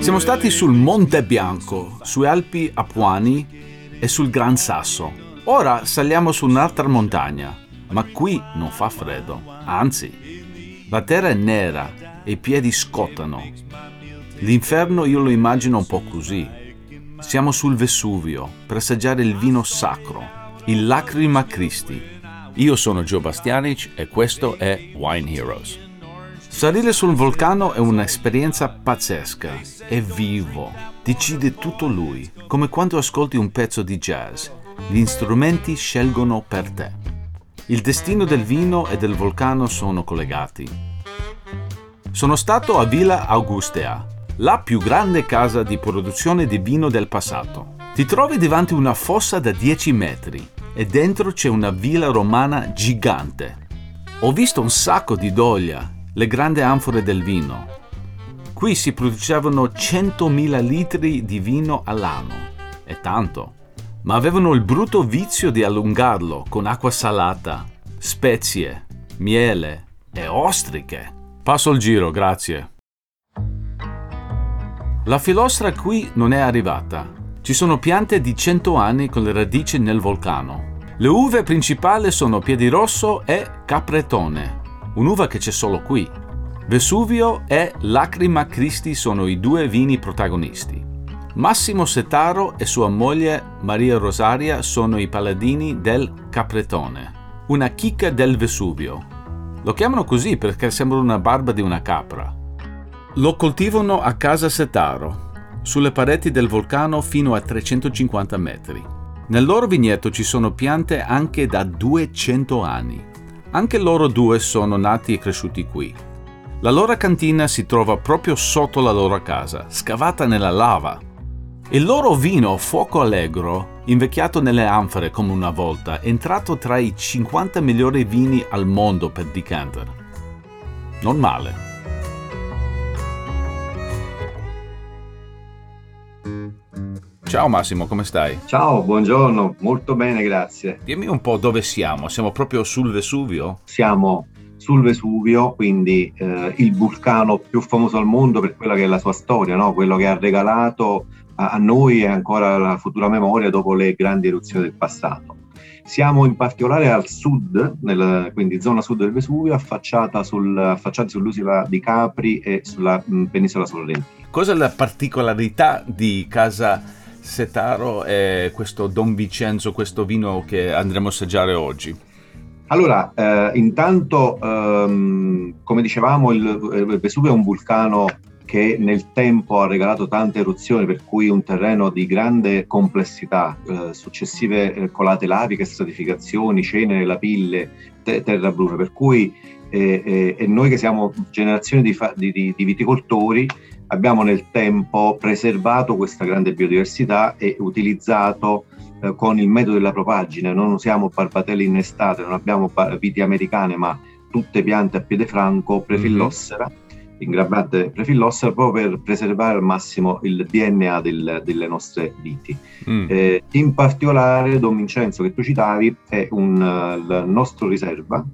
Siamo stati sul Monte Bianco, sue Alpi Apuani e sul Gran Sasso. Ora saliamo su un'altra montagna, ma qui non fa freddo, anzi, la terra è nera e i piedi scottano. L'inferno io lo immagino un po' così. Siamo sul Vesuvio per assaggiare il vino sacro, il Lacrima Christi. Io sono Joe Bastianic e questo è Wine Heroes. Salire sul vulcano è un'esperienza pazzesca, è vivo, decide tutto lui, come quando ascolti un pezzo di jazz. Gli strumenti scelgono per te. Il destino del vino e del vulcano sono collegati. Sono stato a Villa Augustea, la più grande casa di produzione di vino del passato. Ti trovi davanti una fossa da 10 metri e dentro c'è una villa romana gigante. Ho visto un sacco di doglia, le grandi anfore del vino. Qui si producevano 100.000 litri di vino all'anno. È tanto. Ma avevano il brutto vizio di allungarlo con acqua salata, spezie, miele e ostriche. Passo il giro, grazie. La filostra qui non è arrivata. Ci sono piante di 100 anni con le radici nel vulcano. Le uve principali sono Piedirosso e Capretone, un'uva che c'è solo qui. Vesuvio e Lacrima Christi sono i due vini protagonisti. Massimo Setaro e sua moglie Maria Rosaria sono i paladini del Capretone, una chicca del Vesuvio. Lo chiamano così perché sembra una barba di una capra. Lo coltivano a casa Setaro, sulle pareti del vulcano fino a 350 metri. Nel loro vigneto ci sono piante anche da 200 anni. Anche loro due sono nati e cresciuti qui. La loro cantina si trova proprio sotto la loro casa, scavata nella lava. Il loro vino Fuoco Allegro, invecchiato nelle anfore come una volta, è entrato tra i 50 migliori vini al mondo per decanter. Non male. Ciao Massimo, come stai? Ciao, buongiorno, molto bene, grazie. Dimmi un po' dove siamo, siamo proprio sul Vesuvio? Siamo sul Vesuvio, quindi eh, il vulcano più famoso al mondo per quella che è la sua storia, no? quello che ha regalato a, a noi e ancora la futura memoria dopo le grandi eruzioni del passato. Siamo in particolare al sud, nel, quindi zona sud del Vesuvio, affacciata sul, affacciati sull'isola di Capri e sulla mh, penisola sorrentina. Cos'è la particolarità di Casa Setaro e questo Don Vincenzo, questo vino che andremo a assaggiare oggi? Allora, eh, intanto, ehm, come dicevamo, il, il Vesuvio è un vulcano che nel tempo ha regalato tante eruzioni, per cui un terreno di grande complessità, eh, successive eh, colate laviche, stratificazioni, cenere, lapille, te- terra bruna, per cui eh, eh, e noi che siamo generazioni di, fa- di, di, di viticoltori abbiamo nel tempo preservato questa grande biodiversità e utilizzato eh, con il metodo della propagine, non usiamo barbatelle in estate, non abbiamo viti americane, ma tutte piante a piede franco, prefillossera, mm-hmm. in gran parte prefillossera, proprio per preservare al massimo il DNA del, delle nostre viti. Mm. Eh, in particolare Don Vincenzo che tu citavi è un, uh, il nostro riserva,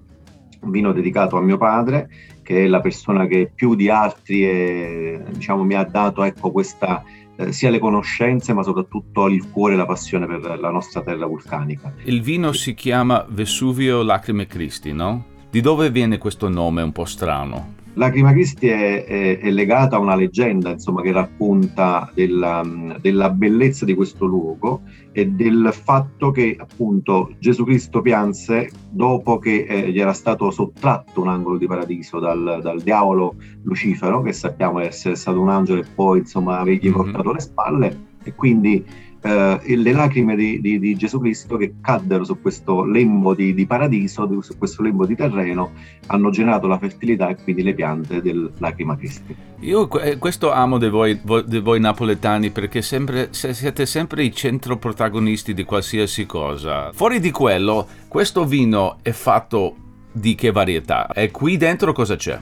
un vino dedicato a mio padre, che è la persona che più di altri è, diciamo, mi ha dato ecco, questa, eh, sia le conoscenze ma soprattutto il cuore e la passione per la nostra terra vulcanica. Il vino si chiama Vesuvio Lacrime Christi, no? Di dove viene questo nome un po' strano? Lacrima Cristi è, è, è, legata a una leggenda insomma, che racconta della, della, bellezza di questo luogo e del fatto che appunto Gesù Cristo pianse dopo che eh, gli era stato sottratto un angolo di paradiso dal, dal, diavolo Lucifero, che sappiamo essere stato un angelo e poi insomma avergli mm-hmm. portato le spalle e quindi eh, le lacrime di, di, di, Gesù Cristo che caddero su questo lembo di, di paradiso, su questo lembo di terreno, hanno generato la fertilità e quindi le piante del lacrima Cristi. Io eh, questo amo di voi, di voi napoletani perché sempre, siete sempre i centro protagonisti di qualsiasi cosa. Fuori di quello, questo vino è fatto di che varietà? E qui dentro cosa c'è?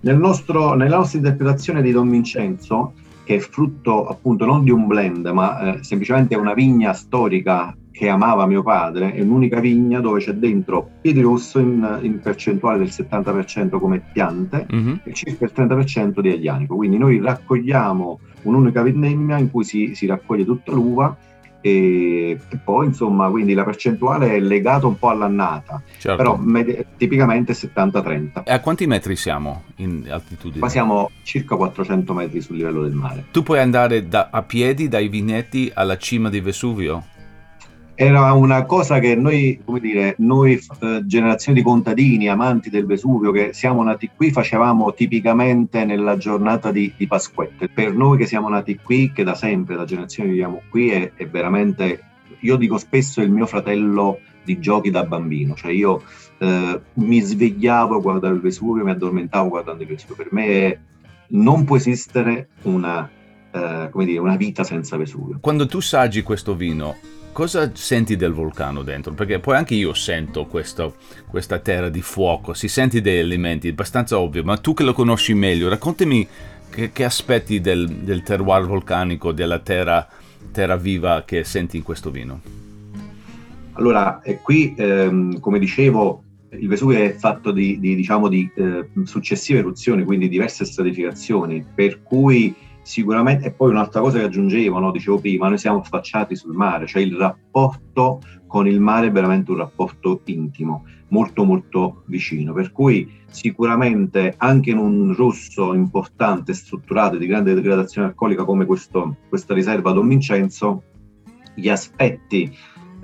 Nel nostro, nella nostra interpretazione di Don Vincenzo che è frutto appunto non di un blend, ma eh, semplicemente una vigna storica che amava mio padre, è un'unica vigna dove c'è dentro piedi rosso in, in percentuale del 70% come piante mm-hmm. e circa il 30% di aglianico. Quindi noi raccogliamo un'unica vendemmia in cui si, si raccoglie tutta l'uva e, e, poi insomma quindi la percentuale è legata un po' all'annata certo. però med- tipicamente 70-30 e a quanti metri siamo in altitudine? qua siamo circa 400 metri sul livello del mare tu puoi andare da, a piedi dai vigneti alla cima di Vesuvio? Era una cosa che noi, come dire, noi eh, generazioni di contadini, amanti del Vesuvio, che siamo nati qui, facevamo tipicamente nella giornata di, di Pasquette. Per noi che siamo nati qui, che da sempre, da generazioni viviamo qui, è, è veramente, io dico spesso, il mio fratello di giochi da bambino, cioè io eh, mi svegliavo a guardare il Vesuvio, mi addormentavo guardando il Vesuvio. Per me non può esistere una, eh, come dire, una vita senza Vesuvio. Quando tu saggi questo vino, cosa senti del vulcano dentro? Perché poi anche io sento questo, questa terra di fuoco, si senti degli elementi, abbastanza ovvio, ma tu che lo conosci meglio, raccontami che, che aspetti del, del, terroir vulcanico, della terra, terra, viva che senti in questo vino. Allora, qui, ehm, come dicevo, il Vesuvio è fatto di, di, diciamo, di eh, successive eruzioni, quindi diverse stratificazioni, per cui sicuramente, e poi un'altra cosa che aggiungevo, no? dicevo prima, noi siamo affacciati sul mare, cioè il rapporto con il mare è veramente un rapporto intimo, molto molto vicino, per cui sicuramente anche in un rosso importante, strutturato, di grande degradazione alcolica come questo, questa riserva Don Vincenzo, gli aspetti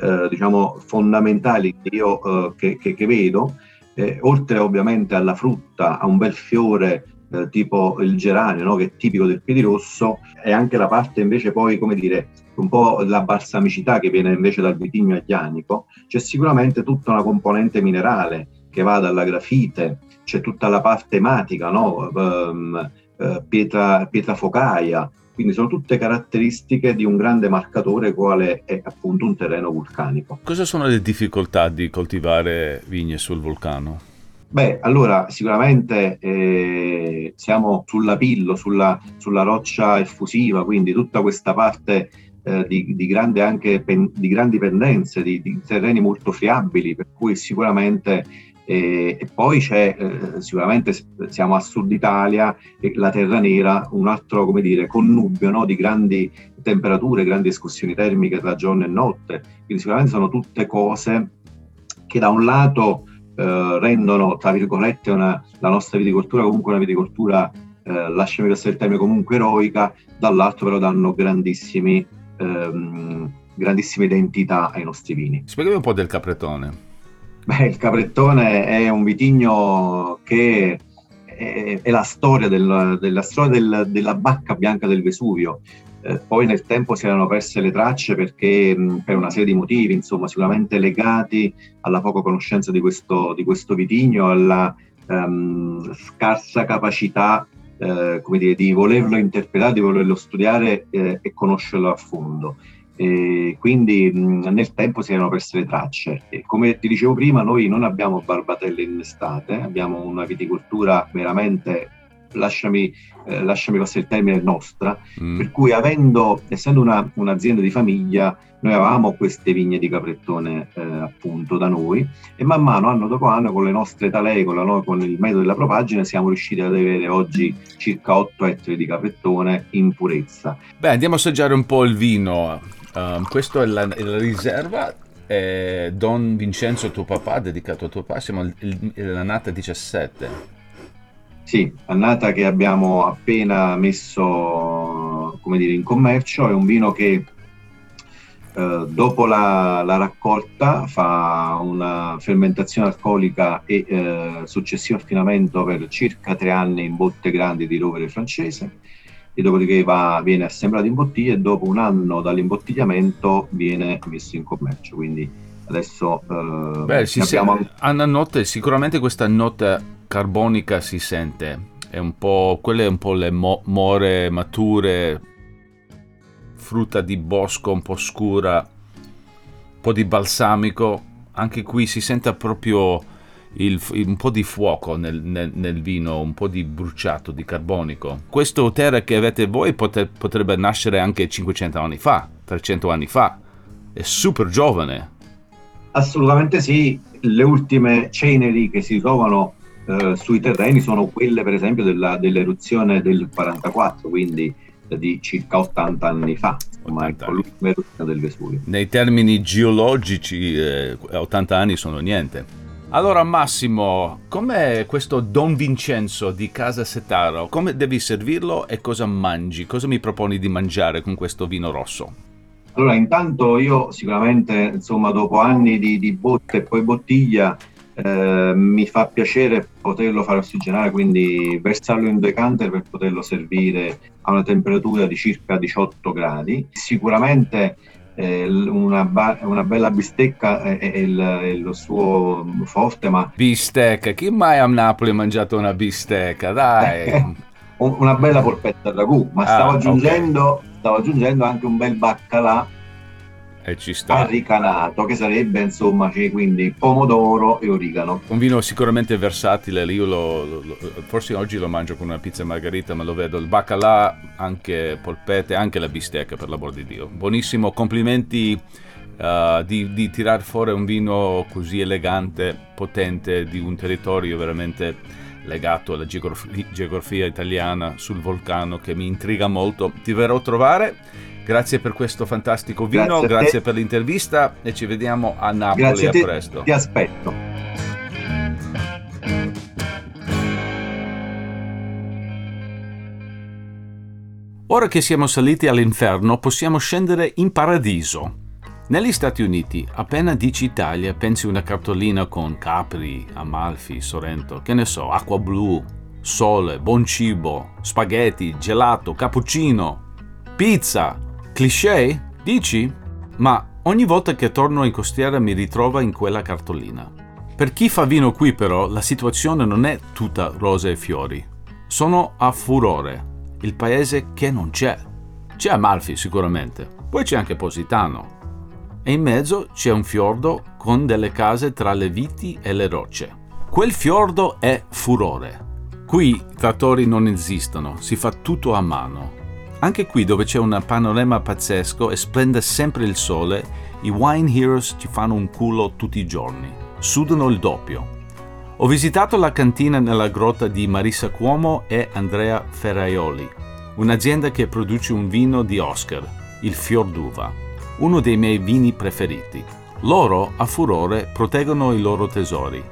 eh, diciamo fondamentali che io eh, che, che, che vedo, eh, oltre ovviamente alla frutta, a un bel fiore eh, tipo il geranio, no? che è tipico del piedirosso, e anche la parte invece poi, come dire, un po' la balsamicità che viene invece dal vitigno aglianico, c'è sicuramente tutta una componente minerale che va dalla grafite, c'è tutta la parte ematica, no? um, uh, pietra, pietra focaia, quindi sono tutte caratteristiche di un grande marcatore quale è appunto un terreno vulcanico. Cosa sono le difficoltà di coltivare vigne sul vulcano? Beh, allora sicuramente eh, siamo sull'apillo, sulla, sulla roccia effusiva, quindi tutta questa parte eh, di, di, grande anche pen, di grandi pendenze, di, di, terreni molto friabili, per cui sicuramente eh, e poi c'è eh, sicuramente siamo a sud Italia e la terra nera, un altro come dire connubio no, di grandi temperature, grandi escursioni termiche tra giorno e notte. Quindi sicuramente sono tutte cose che da un lato eh, rendono, tra virgolette, una, la nostra viticoltura comunque una viticoltura, eh, lasciami passare il termine, comunque eroica, dall'altro però danno grandissimi, ehm, grandissime identità ai nostri vini. Spiegami un po' del capretone. Beh, il capretone è un vitigno che è, è la storia, del, della, storia del, della bacca bianca del Vesuvio. Eh, poi nel tempo si erano perse le tracce perché mh, per una serie di motivi, insomma, sicuramente legati alla poca conoscenza di questo, di questo vitigno, alla um, scarsa capacità eh, come dire, di volerlo interpretare, di volerlo studiare eh, e conoscerlo a fondo. E quindi mh, nel tempo si erano perse le tracce. E come ti dicevo prima, noi non abbiamo barbatelle in estate, abbiamo una viticoltura veramente lasciami, eh, lasciami passare il termine, nostra, mm. per cui avendo, essendo una, un'azienda di famiglia, noi avevamo queste vigne di caprettone eh, appunto da noi e man mano, anno dopo anno, con le nostre talee, con, la, con il metodo della propagine, siamo riusciti ad avere oggi circa 8 ettari di caprettone in purezza. Beh, andiamo a assaggiare un po' il vino. Um, questa è la, la riserva Don Vincenzo, tuo papà, dedicato a tuo papà, siamo alla nata 17. Sì, annata che abbiamo appena messo come dire, in commercio, è un vino che eh, dopo la, la, raccolta fa una fermentazione alcolica e eh, successivo affinamento per circa tre anni in botte grandi di rovere francese e dopodiché va, viene assemblato in bottiglie e dopo un anno dall'imbottigliamento viene messo in commercio. Quindi adesso eh, Beh, si abbiamo... a notte sicuramente questa nota carbonica si sente, è un po', quelle un po' le mo- more mature, frutta di bosco un po' scura, un po' di balsamico, anche qui si sente proprio il, un po' di fuoco nel, nel, nel, vino, un po' di bruciato, di carbonico. Questo terra che avete voi pote, potrebbe nascere anche 500 anni fa, 300 anni fa, è super giovane. Assolutamente sì, le ultime ceneri che si trovano eh, sui terreni sono quelle per esempio della, dell'eruzione del 44, quindi di circa 80 anni fa, insomma, ecco, l'ultima eruzione del Vesuvio. Nei termini geologici eh, 80 anni sono niente. Allora Massimo, com'è questo Don Vincenzo di Casa Setaro? Come devi servirlo e cosa mangi? Cosa mi proponi di mangiare con questo vino rosso? Allora, intanto io sicuramente, insomma, dopo anni di, di botte e poi bottiglia, eh, mi fa piacere poterlo far ossigenare, quindi versarlo in decanter per poterlo servire a una temperatura di circa 18 gradi. Sicuramente eh, una, ba- una, bella bistecca è, è, il, è, lo suo forte, ma... Bistecca? Chi mai a Napoli ha mangiato una bistecca? Dai! una bella polpetta al ragù, ma ah, stavo, aggiungendo, okay. stavo aggiungendo anche un bel baccalà e ci sta. Arricanato, che sarebbe insomma quindi pomodoro e origano. Un vino sicuramente versatile, io lo, lo, forse oggi lo mangio con una pizza margherita, ma lo vedo il baccalà, anche polpette, anche la bistecca per l'amor di Dio. Buonissimo, complimenti uh, di, di tirar fuori un vino così elegante, potente, di un territorio veramente legato alla geografia, geografia italiana sul vulcano che mi intriga molto. Ti verrò a trovare Grazie per questo fantastico vino, grazie, grazie per l'intervista e ci vediamo a Napoli grazie a, te, presto. Ti aspetto. Ora che siamo saliti all'inferno possiamo scendere in paradiso. Negli Stati Uniti, appena dici Italia, pensi una cartolina con Capri, Amalfi, Sorrento, che ne so, acqua blu, sole, buon cibo, spaghetti, gelato, cappuccino, pizza, Cliché? Dici? Ma ogni volta che torno in costiera mi ritrova in quella cartolina. Per chi fa vino qui però la situazione non è tutta rose e fiori. Sono a Furore, il paese che non c'è. C'è Amalfi sicuramente, poi c'è anche Positano. E in mezzo c'è un fiordo con delle case tra le viti e le rocce. Quel fiordo è Furore. Qui trattori non esistono, si fa tutto a mano. Anche qui dove c'è un panorama pazzesco e splende sempre il sole, i Wine Heroes ci fanno un culo tutti i giorni. Sudano il doppio. Ho visitato la cantina nella grotta di Marissa Cuomo e Andrea Ferraioli, un'azienda che produce un vino di Oscar, il Fior d'Uva, uno dei miei vini preferiti. Loro, a furore, proteggono i loro tesori,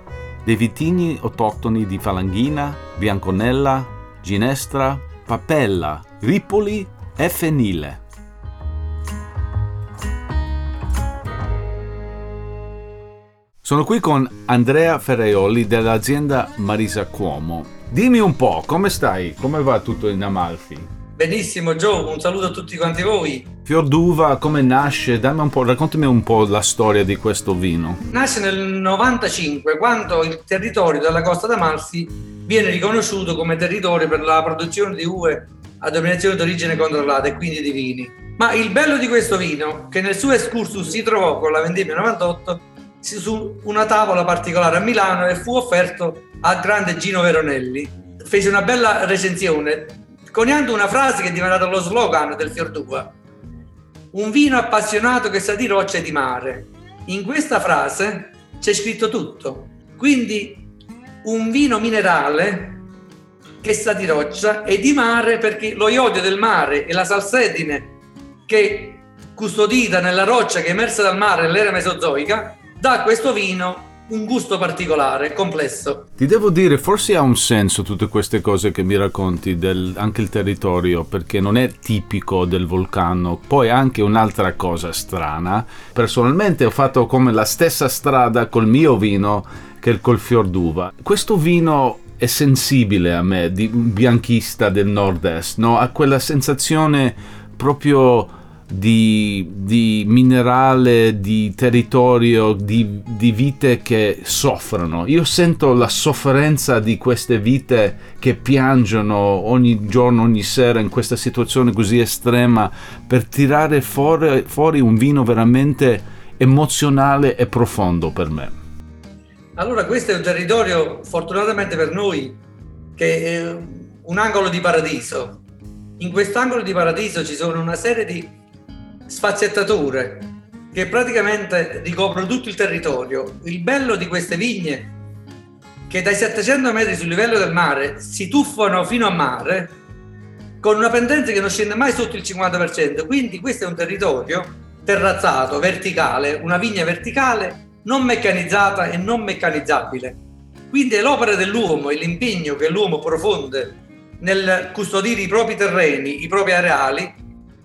dei vitigni autoctoni di Falanghina, Bianconella, Ginestra, Papella, Ripoli e Fenile. Sono qui con Andrea Ferraioli dell'azienda Marisa Cuomo. Dimmi un po', come stai? Come va tutto in Amalfi? Benissimo Joe, un saluto a tutti quanti voi. Fior d'uva, come nasce? Un raccontami un po' la storia di questo vino. Nasce nel 95 quando il territorio della costa d'Amalfi viene riconosciuto come territorio per la produzione di uve a dominazione d'origine controllata e quindi di vini. Ma il bello di questo vino, che nel suo excursus si trovò con la vendemmia 98 su una tavola particolare a Milano e fu offerto al grande Gino Veronelli. Fece una bella recensione, coniando una frase che è diventata lo slogan del Fiordua. Un vino appassionato che sa di roccia e di mare. In questa frase c'è scritto tutto. Quindi un vino minerale che sa di roccia e di mare perché lo iodio del mare e la salsedine che custodita nella roccia che è emersa dal mare nell'era mesozoica dà a questo vino un gusto particolare, complesso. Ti devo dire, forse ha un senso tutte queste cose che mi racconti, del, anche il territorio, perché non è tipico del vulcano. Poi anche un'altra cosa strana, personalmente ho fatto come la stessa strada col mio vino che col fior d'uva. Questo vino è sensibile a me, di bianchista del nord-est, no? ha quella sensazione proprio di, di minerale, di territorio, di, di, vite che soffrono. Io sento la sofferenza di queste vite che piangono ogni giorno, ogni sera in questa situazione così estrema per tirare fuori, fuori un vino veramente emozionale e profondo per me. Allora questo è un territorio, fortunatamente per noi, che è un angolo di paradiso. In quest'angolo di paradiso ci sono una serie di sfaccettature che praticamente ricoprono tutto il territorio. Il bello di queste vigne che dai 700 metri sul livello del mare si tuffano fino a mare con una pendenza che non scende mai sotto il 50%. Quindi questo è un territorio terrazzato, verticale, una vigna verticale non meccanizzata e non meccanizzabile. Quindi è l'opera dell'uomo e l'impegno che l'uomo profonde nel custodire i propri terreni, i propri areali,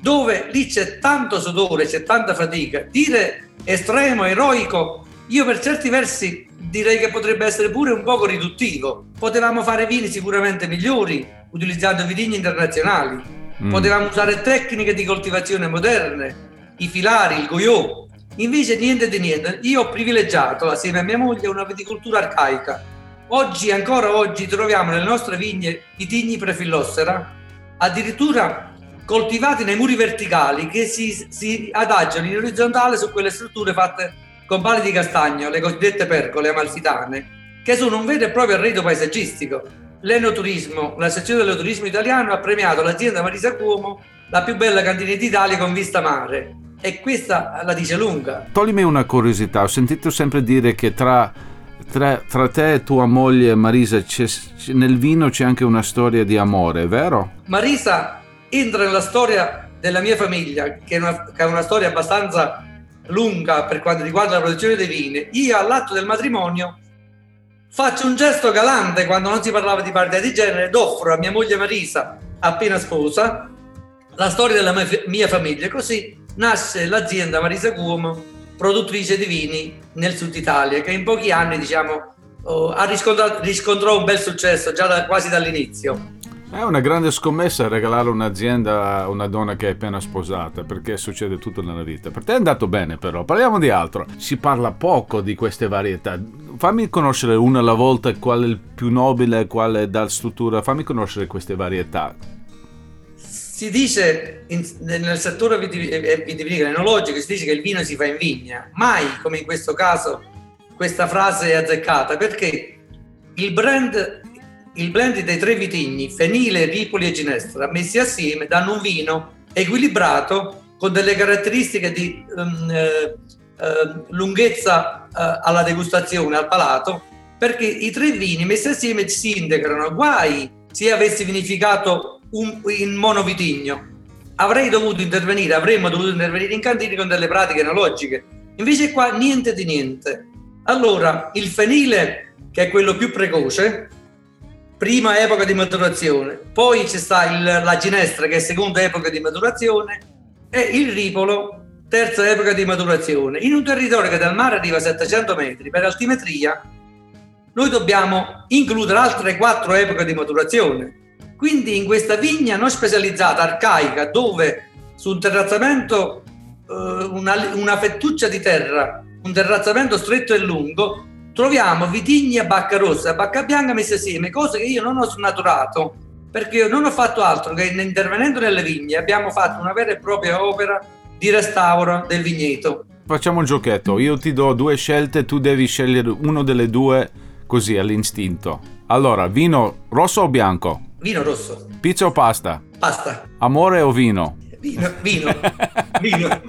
dove lì c'è tanto sudore, c'è tanta fatica. Dire estremo, eroico, io per certi versi direi che potrebbe essere pure un poco riduttivo. Potevamo fare vini sicuramente migliori utilizzando vitigni internazionali. Mm. Potevamo usare tecniche di coltivazione moderne, i filari, il goyot. Invece niente di niente. Io ho privilegiato assieme a mia moglie una viticoltura arcaica. Oggi, ancora oggi, troviamo nelle nostre vigne vitigni prefillossera, addirittura coltivati nei muri verticali che si, si adagiano in orizzontale su quelle strutture fatte con pali di castagno, le cosiddette pergole amalfitane, che sono un vero e proprio arredo paesaggistico. L'enoturismo, la sezione dell'enoturismo italiano ha premiato l'azienda Marisa Cuomo la più bella cantina d'Italia con vista mare. E questa la dice lunga. Toglimi una curiosità, ho sentito sempre dire che tra, tra, tra te e tua moglie Marisa nel vino c'è anche una storia di amore, vero? Marisa entra nella storia della mia famiglia, che è una, che è una storia abbastanza lunga per quanto riguarda la produzione dei vini, io all'atto del matrimonio faccio un gesto galante quando non si parlava di parità di genere ed offro a mia moglie Marisa, appena sposa, la storia della mia famiglia. Così nasce l'azienda Marisa Cuomo, produttrice di vini nel sud Italia, che in pochi anni diciamo, oh, ha riscontrato, riscontrò un bel successo già da, quasi dall'inizio. È una grande scommessa regalare un'azienda a una donna che è appena sposata, perché succede tutto nella vita. Per te è andato bene però, parliamo di altro. Si parla poco di queste varietà. Fammi conoscere una alla volta qual è il più nobile, quale dà struttura. Fammi conoscere queste varietà. Si dice in, nel settore vitivinicolo enologico, si dice che il vino si fa in vigna. Mai, come in questo caso, questa frase è azzeccata, perché il brand il blend dei tre vitigni, fenile, ripoli e ginestra, messi assieme, danno un vino equilibrato con delle caratteristiche di um, eh, eh, lunghezza eh, alla degustazione, al palato, perché i tre vini messi assieme si integrano. Guai se avessi vinificato un, in monovitigno. Avrei dovuto intervenire, avremmo dovuto intervenire in cantini con delle pratiche analogiche. Invece qua niente di niente. Allora, il fenile, che è quello più precoce, prima epoca di maturazione, poi c'è sta il, la ginestra che è seconda epoca di maturazione e il ripolo terza epoca di maturazione. In un territorio che dal mare arriva a 700 metri per altimetria, noi dobbiamo includere altre quattro epoche di maturazione. Quindi in questa vigna non specializzata, arcaica, dove su un terrazzamento, eh, una, una fettuccia di terra, un terrazzamento stretto e lungo, troviamo vitigni a bacca rossa a bacca bianca messe assieme, cose che io non ho snaturato perché io non ho fatto altro che intervenendo nelle vigne abbiamo fatto una vera e propria opera di restauro del vigneto. Facciamo un giochetto, io ti do due scelte, tu devi scegliere uno delle due così all'istinto. Allora, vino rosso o bianco? Vino rosso. Pizza o pasta? Pasta. Amore o vino? Vino, vino, vino.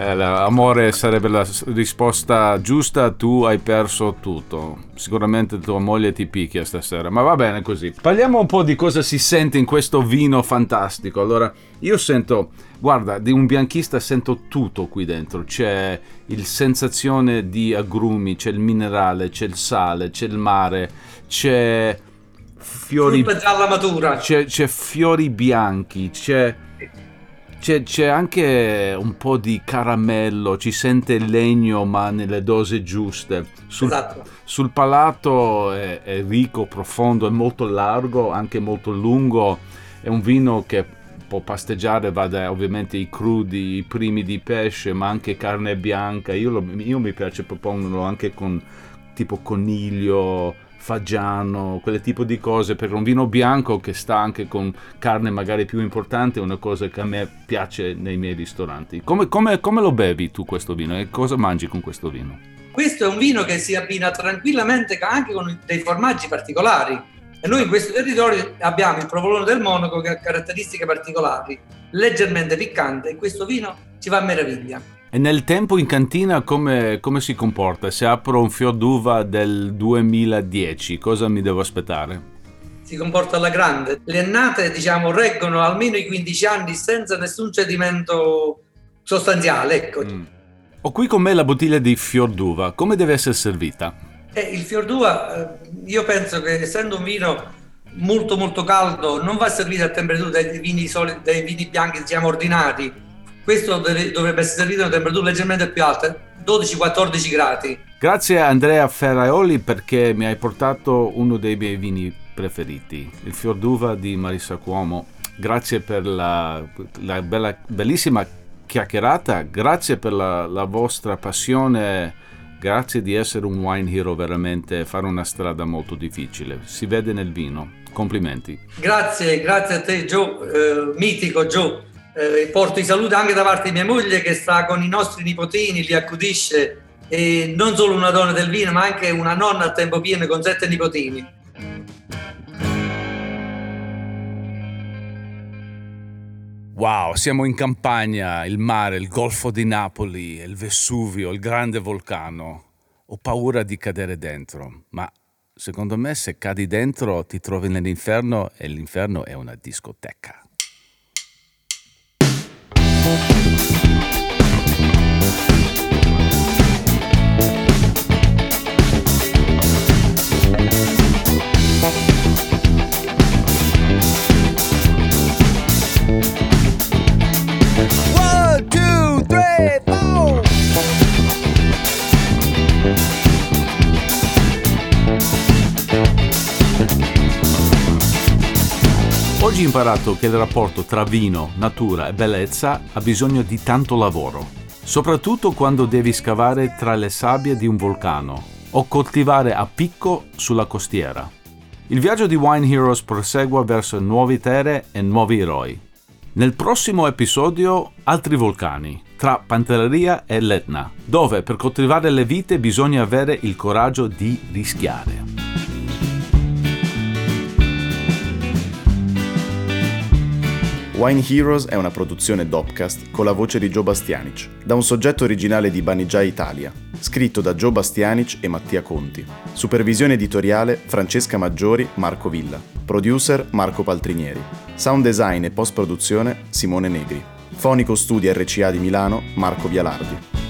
Eh, amore sarebbe la risposta giusta, tu hai perso tutto. Sicuramente tua moglie ti picchia stasera, ma va bene così. Parliamo un po' di cosa si sente in questo vino fantastico. Allora, io sento, guarda, di un bianchista sento tutto qui dentro. C'è il sensazione di agrumi, c'è il minerale, c'è il sale, c'è il mare, c'è fiori gialla matura. C'è, c'è fiori bianchi, c'è c'è, c'è, anche un po' di caramello, ci sente il legno ma nelle dose giuste. Sul, esatto. sul palato è, è, ricco, profondo, è molto largo, anche molto lungo. È un vino che può pasteggiare, va da ovviamente i crudi, i primi di pesce, ma anche carne bianca. Io, lo, io mi piace proporlo anche con tipo coniglio fagiano, quel tipo di cose, per un vino bianco che sta anche con carne magari più importante, è una cosa che a me piace nei miei ristoranti. Come, come, come lo bevi tu questo vino e cosa mangi con questo vino? Questo è un vino che si abbina tranquillamente anche con dei formaggi particolari. E noi in questo territorio abbiamo il provolone del Monaco che ha caratteristiche particolari, leggermente piccante e questo vino ci va a meraviglia. E nel tempo in cantina come, come si comporta? Se apro un fior d'uva del 2010, cosa mi devo aspettare? Si comporta alla grande. Le annate, diciamo, reggono almeno i 15 anni senza nessun cedimento sostanziale, ecco. Mm. Ho qui con me la bottiglia di fior d'uva. Come deve essere servita? Eh, il fior d'uva, eh, io penso che essendo un vino molto molto caldo non va servito a temperatura dai vini, soli, dai vini bianchi diciamo ordinati questo dovrebbe essere servito a una temperatura leggermente più alta 12-14 gradi grazie a Andrea Ferraioli perché mi hai portato uno dei miei vini preferiti il fior d'uva di Marissa Cuomo grazie per la, la bella, bellissima chiacchierata grazie per la, la vostra passione Grazie di essere un wine hero veramente, fare una strada molto difficile. Si vede nel vino. Complimenti. Grazie, grazie a te Gio, eh, mitico Gio. Eh, porto i saluti anche da parte di mia moglie che sta con i nostri nipotini, li accudisce e non solo una donna del vino ma anche una nonna a tempo pieno con sette nipotini. Wow, siamo in campagna, il mare, il golfo di Napoli, il Vesuvio, il grande vulcano. Ho paura di cadere dentro, ma secondo me se cadi dentro ti trovi nell'inferno e l'inferno è una discoteca. Thank you. Imparato che il rapporto tra vino, natura e bellezza ha bisogno di tanto lavoro, soprattutto quando devi scavare tra le sabbie di un vulcano o coltivare a picco sulla costiera. Il viaggio di Wine Heroes prosegua verso nuove terre e nuovi eroi. Nel prossimo episodio altri vulcani, tra Pantelleria e l'Etna, dove per coltivare le vite bisogna avere il coraggio di rischiare. Wine Heroes è una produzione Dopcast con la voce di Joe Bastianic, da un soggetto originale di Banijay Italia, scritto da Joe Bastianic e Mattia Conti. Supervisione editoriale Francesca Maggiori, Marco Villa. Producer Marco Paltrinieri. Sound design e post produzione Simone Negri. Fonico Studi RCA di Milano, Marco Bialardi.